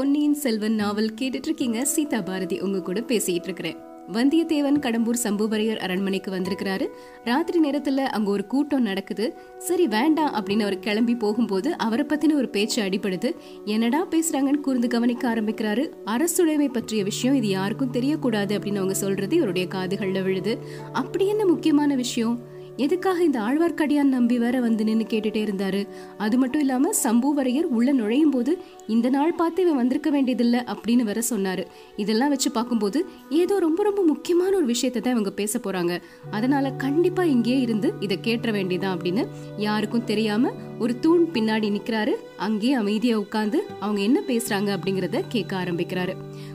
பொன்னியின் செல்வன் நாவல் கேட்டுட்டு இருக்கீங்க சீதா பாரதி உங்க கூட பேசிட்டு இருக்கிறேன் வந்தியத்தேவன் கடம்பூர் சம்புவரையர் அரண்மனைக்கு வந்திருக்கிறாரு. ராத்திரி நேரத்துல அங்க ஒரு கூட்டம் நடக்குது. சரி வேண்டாம் அப்படின்னு அவர் கிளம்பி போகும்போது அவரை பத்தின ஒரு பேச்சு அடிபடுது. என்னடா பேசுறாங்கன்னு கூர்ந்து கவனிக்க ஆரம்பிக்கிறாரு. அரசுடைமை பற்றிய விஷயம் இது யாருக்கும் தெரியக்கூடாது அப்படின்னு அவங்க சொல்றது இவருடைய காதுகள்ல விழுது. அப்படி என்ன முக்கியமான விஷயம்? எதுக்காக இந்த ஆழ்வார்க்கடியான் நம்பி வேற வந்து நின்று கேட்டுட்டே இருந்தாரு? அது மட்டும் இல்லாம சம்புவரையர் உள்ள நுழையும் போது இந்த நாள் பார்த்து இவன் வந்திருக்க வேண்டியதில்ல அப்படின்னு வேற சொன்னாரு. இதெல்லாம் வச்சு பார்க்கும்போது ஏதோ ரொம்ப ரொம்ப முக்கியமான ஒரு விஷயத்தை தான் இவங்க பேச போறாங்க. அதனால கண்டிப்பா இங்கேயே இருந்து இதை கேட்ட வேண்டியதான் அப்படின்னு யாருக்கும் தெரியாம ஒரு தூண் பின்னாடி நிக்கிறாரு. அங்கேயே அமைதியா உட்கார்ந்து அவங்க என்ன பேசுறாங்க அப்படிங்கறத கேட்க ஆரம்பிக்கிறாரு.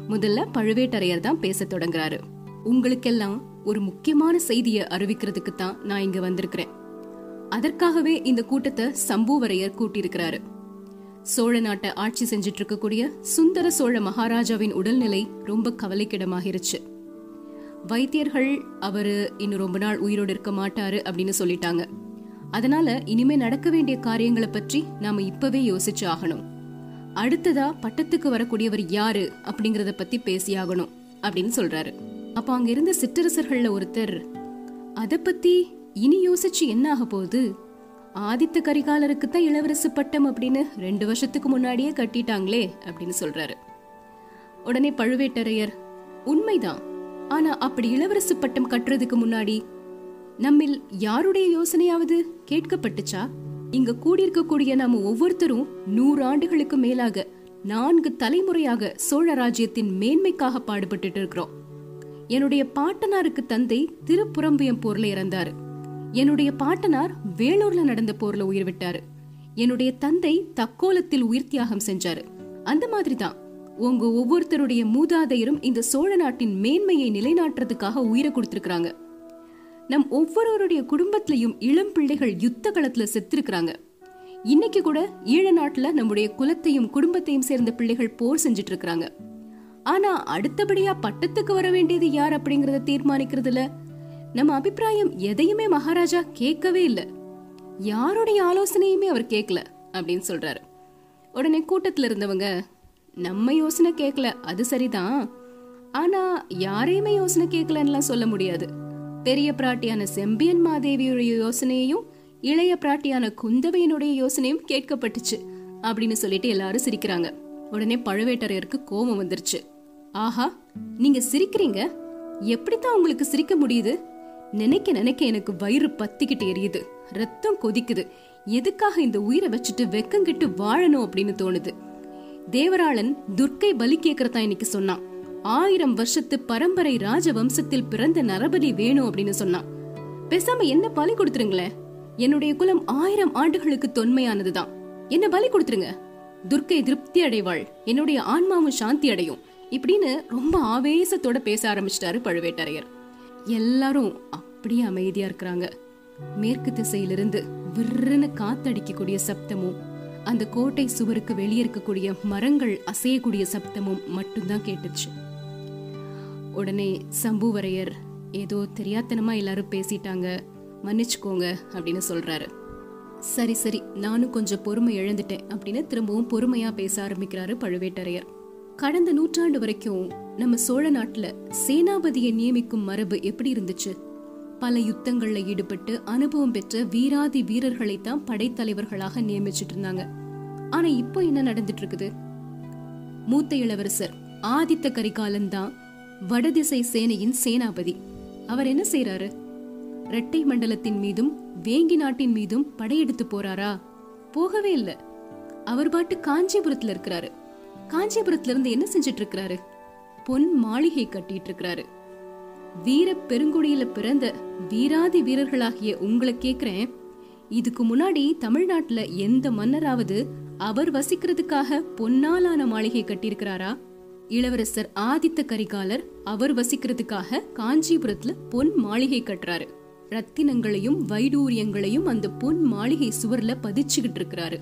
முதல்ல பழுவேட்டரையர் தான் பேச தொடங்குறாரு. உங்களுக்கெல்லாம் ஒரு முக்கியமான செய்தியை அறிவிக்கிறதுக்கு தான் நான் இங்க வந்திருக்கிறேன். அதற்காகவே இந்த கூட்டத்தை சம்புவரையர் கூட்டியிருக்கிறாரு. சோழ நாட்டை ஆட்சி செஞ்சிட்டு இருக்கக்கூடிய சுந்தர சோழ மகாராஜாவின் உடல்நிலை ரொம்ப கவலைக்கிடமாகிருச்சு. வைத்தியர்கள் அவரு இன்னும் ரொம்ப நாள் உயிரோடு இருக்க மாட்டாரு அப்படின்னு சொல்லிட்டாங்க. அதனால இனிமே நடக்க வேண்டிய காரியங்களை பற்றி நாம இப்பவே யோசிச்சு ஆகணும். அடுத்ததா பட்டத்துக்கு வரக்கூடியவர் யாரு அப்படிங்கறத பத்தி பேசியாகணும் அப்படின்னு சொல்றாரு. அப்ப அங்க இருந்த சிற்றரசர்கள்ல ஒருத்தர் அத பத்தி இனி யோசிச்சு என்ன ஆக போகுது? ஆதித்த கரிகாலருக்கு தான் இளவரசு பட்டம் அப்படின்னு ரெண்டு வருஷத்துக்கு முன்னாடியே கட்டிட்டாங்களே அப்படின்னு சொல்றாரு. உடனே பழுவேட்டரையர் உண்மைதான். ஆனா அப்படி இளவரசு பட்டம் கட்டுறதுக்கு முன்னாடி நம்மில் யாருடைய யோசனையாவது கேட்கப்பட்டுச்சா? இங்க கூடியிருக்கக்கூடிய நாம ஒவ்வொருத்தரும் நூறு ஆண்டுகளுக்கு மேலாக நான்கு தலைமுறையாக சோழ ராஜ்யத்தின் மேன்மைக்காக பாடுபட்டுட்டு இருக்கிறோம். என்னுடைய பாட்டனாருக்கு தந்தை திருப்புறம்பியம் போர்ல இறந்தாரு. என்னுடைய பாட்டனார் வேலூர்ல நடந்த போர்ல உயிர் விட்டாரு என்னுடைய தந்தை தக்கோலத்தில் உயிர் தியாகம் செஞ்சாரு. அந்த மாதிரி தான் உங்க ஒவ்வொருத்தருடைய மூதாதையரும் இந்த சோழ நாட்டின் மேன்மையை நிலைநாட்டுறதுக்காக உயிரை கொடுத்திருக்கிறாங்க. நம் ஒவ்வொருவருடைய குடும்பத்திலையும் இளம் பிள்ளைகள் யுத்த களத்துல செத்திருக்கிறாங்க. இன்னைக்கு கூட ஈழ நாட்டுல நம்முடைய குலத்தையும் குடும்பத்தையும் சேர்ந்த பிள்ளைகள் போர் செஞ்சுட்டு இருக்காங்க ஆனா அடுத்தபடியா பட்டத்துக்கு வர வேண்டியது யார் அப்படிங்கறத தீர்மானிக்கிறதுல? நம்ம அபிப்பிராயம் எதையுமே மகாராஜா கேட்கவே இல்ல. யாருடைய ஆலோசனையுமே அவர் கேட்கல அப்படின்னு சொல்றாரு. உடனே கூட்டத்துல இருந்தவங்க நம்ம யோசனை கேட்கல அது சரிதான். ஆனா யாரையுமே யோசனை கேட்கலன்னுலாம் சொல்ல முடியாது. பெரிய பிராட்டியான செம்பியன் மாதேவியுடைய யோசனையையும் இளைய பிராட்டியான குந்தவையினுடைய யோசனையும் கேட்கப்பட்டுச்சு அப்படின்னு சொல்லிட்டு எல்லாரும் சிரிக்கிறாங்க. உடனே பழுவேட்டரையருக்கு கோபம் வந்துருச்சு. ஆஹா நீங்க சிரிக்கிறீங்க. எப்படித்தான் உங்களுக்கு சிரிக்க முடியுது? நினைக்க நினைக்க எனக்கு வயிறு பத்திக்கிட்டு எரியுது. ரத்தம் கொதிக்குது. எதுக்காக இந்த உயிரை வச்சுட்டு வெக்கங்கிட்டு வாழணும் அப்படின்னு தோணுது. தேவராளன் துர்க்கை பலி கேக்குறதா இன்னைக்கு சொன்னான். ஆயிரம் வருஷத்து பரம்பரை ராஜ வம்சத்தில் பிறந்த நரபலி வேணும் அப்படின்னு சொன்னான். பேசாம என்ன பலி கொடுத்துருங்களேன்? என்னுடைய குலம் ஆயிரம் ஆண்டுகளுக்கு தொன்மையானதுதான். என்ன பலி கொடுத்துருங்க? துர்க்கை திருப்தி அடைவாள். என்னுடைய ஆன்மாவும் சாந்தி அடையும். இப்படின்னு ரொம்ப ஆவேசத்தோட பேச ஆரம்பிச்சிட்டாரு பழுவேட்டரையர். எல்லாரும் அப்படியே அமைதியா இருக்கிறாங்க. மேற்கு திசையிலிருந்து விர்ருன்னு காத்தடிக்கக்கூடிய சப்தமும் அந்த கோட்டை சுவருக்கு வெளியே இருக்கக்கூடிய மரங்கள் அசையக்கூடிய சப்தமும் மட்டும்தான் கேட்டுச்சு. உடனே சம்புவரையர் ஏதோ தெரியாத்தனமா எல்லாரும் பேசிட்டாங்க மன்னிச்சுக்கோங்க அப்படின்னு சொல்றாரு. சரி சரி நானும் கொஞ்சம் பொறுமை இழந்துட்டேன் அப்படின்னு திரும்பவும் பொறுமையா பேச ஆரம்பிக்கிறாரு பழுவேட்டரையர். கடந்த நூற்றாண்டு வரைக்கும் நம்ம சோழ நாட்டுல சேனாபதியை நியமிக்கும் மரபு எப்படி இருந்துச்சு? பல யுத்தங்கள்ல ஈடுபட்டு அனுபவம் பெற்ற வீராதி வீரர்களை தான் படைத்தலைவர்களாக நியமிச்சிட்டு இருந்தாங்க. ஆனா இப்போ என்ன நடந்துட்டு இருக்குது மூத்த இளவரசர் ஆதித்த கரிகாலன் தான் வடதிசை சேனையின் சேனாபதி. அவர் என்ன செய்யறாரு ரெட்டை மண்டலத்தின் மீதும் வேங்கி நாட்டின் மீதும் படையெடுத்து போறாரா? போகவே இல்ல. அவர் பாட்டு காஞ்சிபுரத்துல இருக்கிறாரு. காஞ்சிபுரத்துல இருந்து என்ன செஞ்சிட்டு இருக்கிறாரு பொன் மாளிகை கட்டிட்டு இருக்கிறாரு வீர பெருங்குடியில பிறந்த வீராதி வீரர்களாகிய உங்களை கேக்குறேன். இதுக்கு முன்னாடி தமிழ்நாட்டுல எந்த மன்னராவது அவர் வசிக்கிறதுக்காக பொன்னாலான மாளிகை கட்டியிருக்கிறாரா? இளவரசர் ஆதித்த கரிகாலர் அவர் வசிக்கிறதுக்காக காஞ்சிபுரத்துல பொன் மாளிகை கட்டுறாரு. ரத்தினங்களையும் வைடூரியங்களையும் அந்த பொன் மாளிகை சுவர்ல பதிச்சுக்கிட்டு இருக்கிறாரு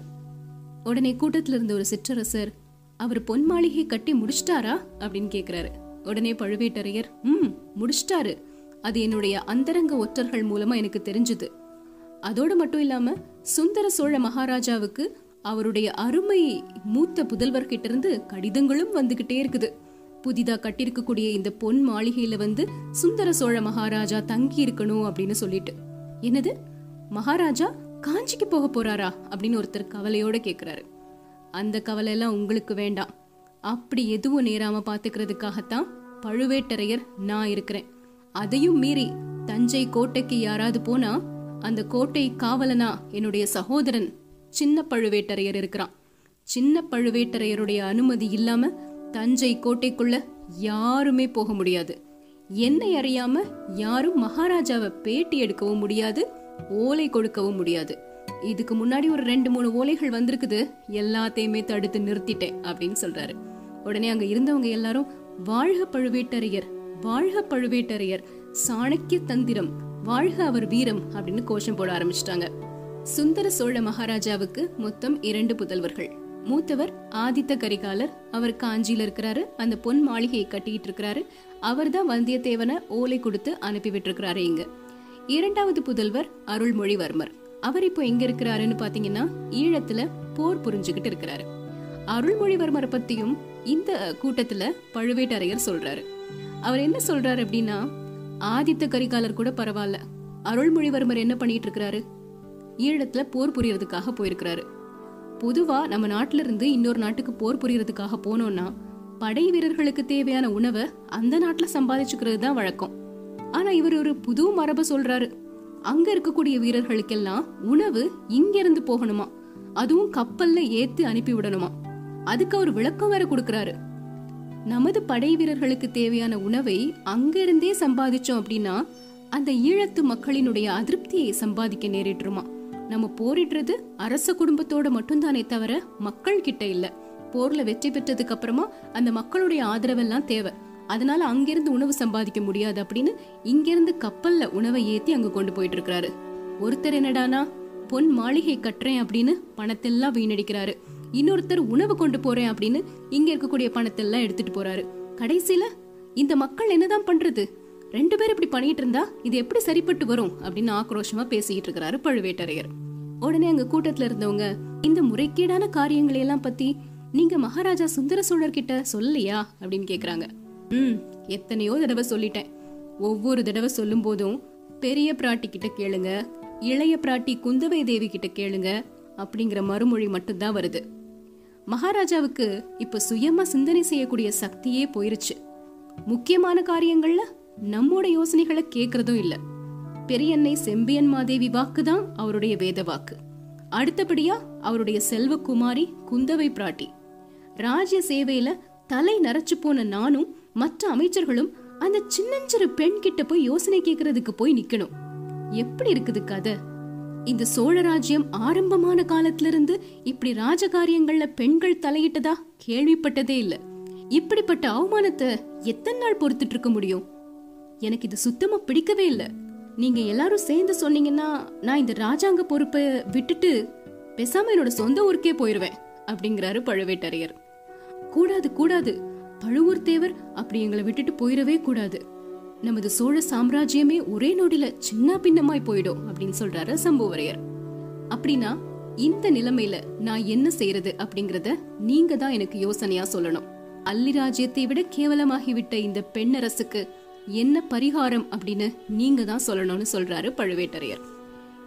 உடனே கூட்டத்துல இருந்த ஒரு சிற்றரசர் அவர் பொன் மாளிகை கட்டி முடிச்சிட்டாரா? அப்படின்னு கேக்குறாரு. உடனே பழுவேட்டரையர் ம் முடிச்சிட்டாரு. அது என்னுடைய அந்தரங்க ஒற்றர்கள் மூலமா எனக்கு தெரிஞ்சது. அதோடு மட்டும் இல்லாம சுந்தர சோழ மகாராஜாவுக்கு அவருடைய அருமை மூத்த புதல்வர்கிட்ட இருந்து கடிதங்களும் வந்துகிட்டே இருக்குது. புதிதா கட்டியிருக்கக்கூடிய இந்த பொன் மாளிகையில வந்து சுந்தர சோழ மகாராஜா தங்கி இருக்கணும் அப்படின்னு சொல்லிட்டு. என்னது? மகாராஜா காஞ்சிக்கு போக போறாரா? அப்படின்னு ஒருத்தர் கவலையோட கேக்குறாரு. அந்த கவலையெல்லாம் உங்களுக்கு வேண்டாம். அப்படி எதுவும் நேராம பாத்துக்கிறதுக்காகத்தான் பழுவேட்டரையர் நான் இருக்கிறேன். அதையும் மீறி தஞ்சை கோட்டைக்கு யாராவது போனா அந்த கோட்டை காவலனா என்னுடைய சகோதரன் சின்ன பழுவேட்டரையர் இருக்கிறான். சின்ன பழுவேட்டரையருடைய அனுமதி இல்லாம தஞ்சை கோட்டைக்குள்ள யாருமே போக முடியாது. என்னை அறியாம யாரும் மகாராஜாவை பேட்டி எடுக்கவும் முடியாது ஓலை கொடுக்கவும் முடியாது. இதுக்கு முன்னாடி ஒரு ரெண்டு மூணு ஓலைகள் வந்திருக்குது. எல்லாத்தையுமே தடுத்து நிறுத்திட்டேன் அப்படின்னு சொல்றாரு. உடனே அங்க இருந்தவங்க எல்லாரும் வாழ்க பழுவேட்டரையர் வாழ்க பழுவேட்டரையர் சாணக்கிய தந்திரம் வாழ்க அவர் வீரம் அப்படின்னு கோஷம் போட ஆரம்பிச்சிட்டாங்க. சுந்தர சோழ மகாராஜாவுக்கு மொத்தம் இரண்டு புதல்வர்கள். மூத்தவர் ஆதித்த கரிகாலர் அவர் காஞ்சியில இருக்கிறாரு அந்த பொன் மாளிகையை கட்டிட்டு இருக்கிறாரு. அவர் தான் வந்தியத்தேவனை ஓலை கொடுத்து அனுப்பி விட்டுருக்கிறாரு இங்க. இரண்டாவது புதல்வர் அருள்மொழிவர்மர். அவர் இப்போ எங்க இருக்கிறாருன்னு பாத்தீங்கன்னா ஈழத்துல போர் புரிஞ்சுகிட்டு இருக்கிறாரு. அருள்மொழிவர்மரை பத்தியும் இந்த கூட்டத்துல பழுவேட்டரையர் சொல்றாரு. அவர் என்ன சொல்றாரு அப்படின்னா ஆதித்த கரிகாலர் கூட பரவாயில்ல அருள்மொழிவர்மர் என்ன பண்ணிட்டு இருக்கிறாரு? ஈழத்துல போர் புரியறதுக்காக போயிருக்கிறாரு. பொதுவா நம்ம நாட்டில இருந்து இன்னொரு நாட்டுக்கு போர் புரியறதுக்காக போனோம்னா படை வீரர்களுக்கு தேவையான உணவை அந்த நாட்டுல சம்பாதிச்சுக்கிறது தான் வழக்கம். ஆனா இவர் ஒரு புது மரபை சொல்றாரு. அங்க இருக்கக்கூடிய வீரர்களுக்கெல்லாம் உணவு இங்க இருந்து போகணுமா? அதுவும் கப்பல்ல ஏத்து அனுப்பி விடணுமா? அதுக்கு அவர் விளக்கம் வேற கொடுக்கறாரு. நமது படை வீரர்களுக்கு தேவையான உணவை அங்கிருந்தே சம்பாதிச்சோம் அப்படின்னா அந்த ஈழத்து மக்களினுடைய அதிருப்தியை சம்பாதிக்க நேரிட்டுருமா? நம்ம போரிடுறது அரச குடும்பத்தோட மட்டும்தானே தவிர மக்கள் கிட்ட இல்ல. போர்ல வெற்றி பெற்றதுக்கு அப்புறமா அந்த மக்களுடைய ஆதரவெல்லாம் தேவை. அதனால அங்கிருந்து உணவு சம்பாதிக்க முடியாது அப்படின்னு இங்கிருந்து கப்பல்ல உணவை ஏத்தி அங்க கொண்டு போயிட்டு இருக்கிறாரு. ஒருத்தர் என்னடானா பொன் மாளிகை கட்டுறேன் அப்படின்னு பணத்தெல்லாம் வீணடிக்கிறாரு. இன்னொருத்தர் உணவு கொண்டு போறேன் அப்படின்னு இங்க இருக்கக்கூடிய பணத்தெல்லாம் எடுத்துட்டு போறாரு. கடைசியில இந்த மக்கள் என்னதான் பண்றது? ரெண்டு பேரும் இப்படி பண்ணிட்டு இருந்தா இது எப்படி சரிப்பட்டு வரும்? அப்படின்னு ஆக்ரோஷமா பேசிட்டு இருக்கிறாரு பழுவேட்டரையர். உடனே அங்க கூட்டத்துல இருந்தவங்க இந்த முறைகேடான காரியங்களை எல்லாம் பத்தி நீங்க மகாராஜா சுந்தர சோழர் கிட்ட சொல்லலையா? அப்படின்னு கேக்குறாங்க. ம் எத்தனையோ தடவை சொல்லிட்டேன். ஒவ்வொரு தடவை சொல்லும் போதும் பெரிய பிராட்டி கிட்ட கேளுங்க இளைய பிராட்டி குந்தவை தேவி கிட்ட கேளுங்க அப்படிங்கிற மறுமொழி மட்டும்தான் வருது. மகாராஜாவுக்கு இப்ப சுயமா சிந்தனை செய்யக்கூடிய சக்தியே போயிருச்சு. முக்கியமான காரியங்கள்ல நம்மோட யோசனைகளை கேட்கறதும் இல்ல. பெரியன்னை செம்பியன் மாதேவி வாக்கு தான் அவருடைய வேத வாக்கு. அடுத்தபடியா அவருடைய செல்வகுமாரி குந்தவை பிராட்டி. ராஜ்ய சேவையில தலை நரைச்சு போன நானும் மற்ற அமைச்சர்களும் அந்த சின்னஞ்சிறு பெண் கிட்ட போய் யோசனை கேக்குறதுக்கு போய் நிக்கணும். எப்படி இருக்குது கதை? இந்த சோழ ராஜ்யம் ஆரம்பமான காலத்துல இருந்து இப்படி ராஜகாரியங்கள்ல பெண்கள் தலையிட்டதா கேள்விப்பட்டதே இல்ல. இப்படிப்பட்ட அவமானத்தை எத்தனை நாள் பொறுத்துட்டு இருக்க முடியும்? எனக்கு இது சுத்தமா பிடிக்கவே இல்ல. நீங்க எல்லாரும் சேர்ந்து சொன்னீங்கன்னா நான் இந்த ராஜாங்க பொறுப்பை விட்டுட்டு பேசாம என்னோட சொந்த ஊருக்கே போயிருவேன் அப்படிங்கிறாரு பழுவேட்டரையர். கூடாது கூடாது. பழுவூர் தேவர் அப்படி எங்களை விட்டுட்டு போயிடவே கூடாது. நமது சோழ சாம்ராஜ்யமே ஒரே நொடியில சின்ன பின்னமாய் போயிடும் அப்படின்னு சொல்றாரு சம்புவரையர். அப்படின்னா இந்த நிலைமையில நான் என்ன செய்யறது அப்படிங்கறத நீங்க தான் எனக்கு யோசனையா சொல்லணும். அல்லி ராஜ்யத்தை விட கேவலமாகிவிட்ட இந்த பெண்ணரசுக்கு என்ன பரிகாரம் அப்படின்னு நீங்க தான் சொல்லணும்னு சொல்றாரு பழுவேட்டரையர்.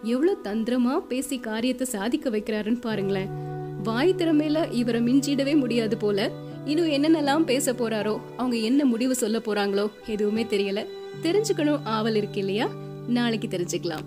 எவ்வளவு தந்திரமா பேசி காரியத்தை சாதிக்க வைக்கிறாருன்னு பாருங்களேன். வாய் திறமையில இவரை மிஞ்சிடவே முடியாது போல இன்னும் என்னென்னலாம் பேச போறாரோ அவங்க என்ன முடிவு சொல்ல போறாங்களோ எதுவுமே தெரியல. தெரிஞ்சுக்கணும் ஆவல் இருக்கு இல்லையா? நாளைக்கு தெரிஞ்சுக்கலாம்.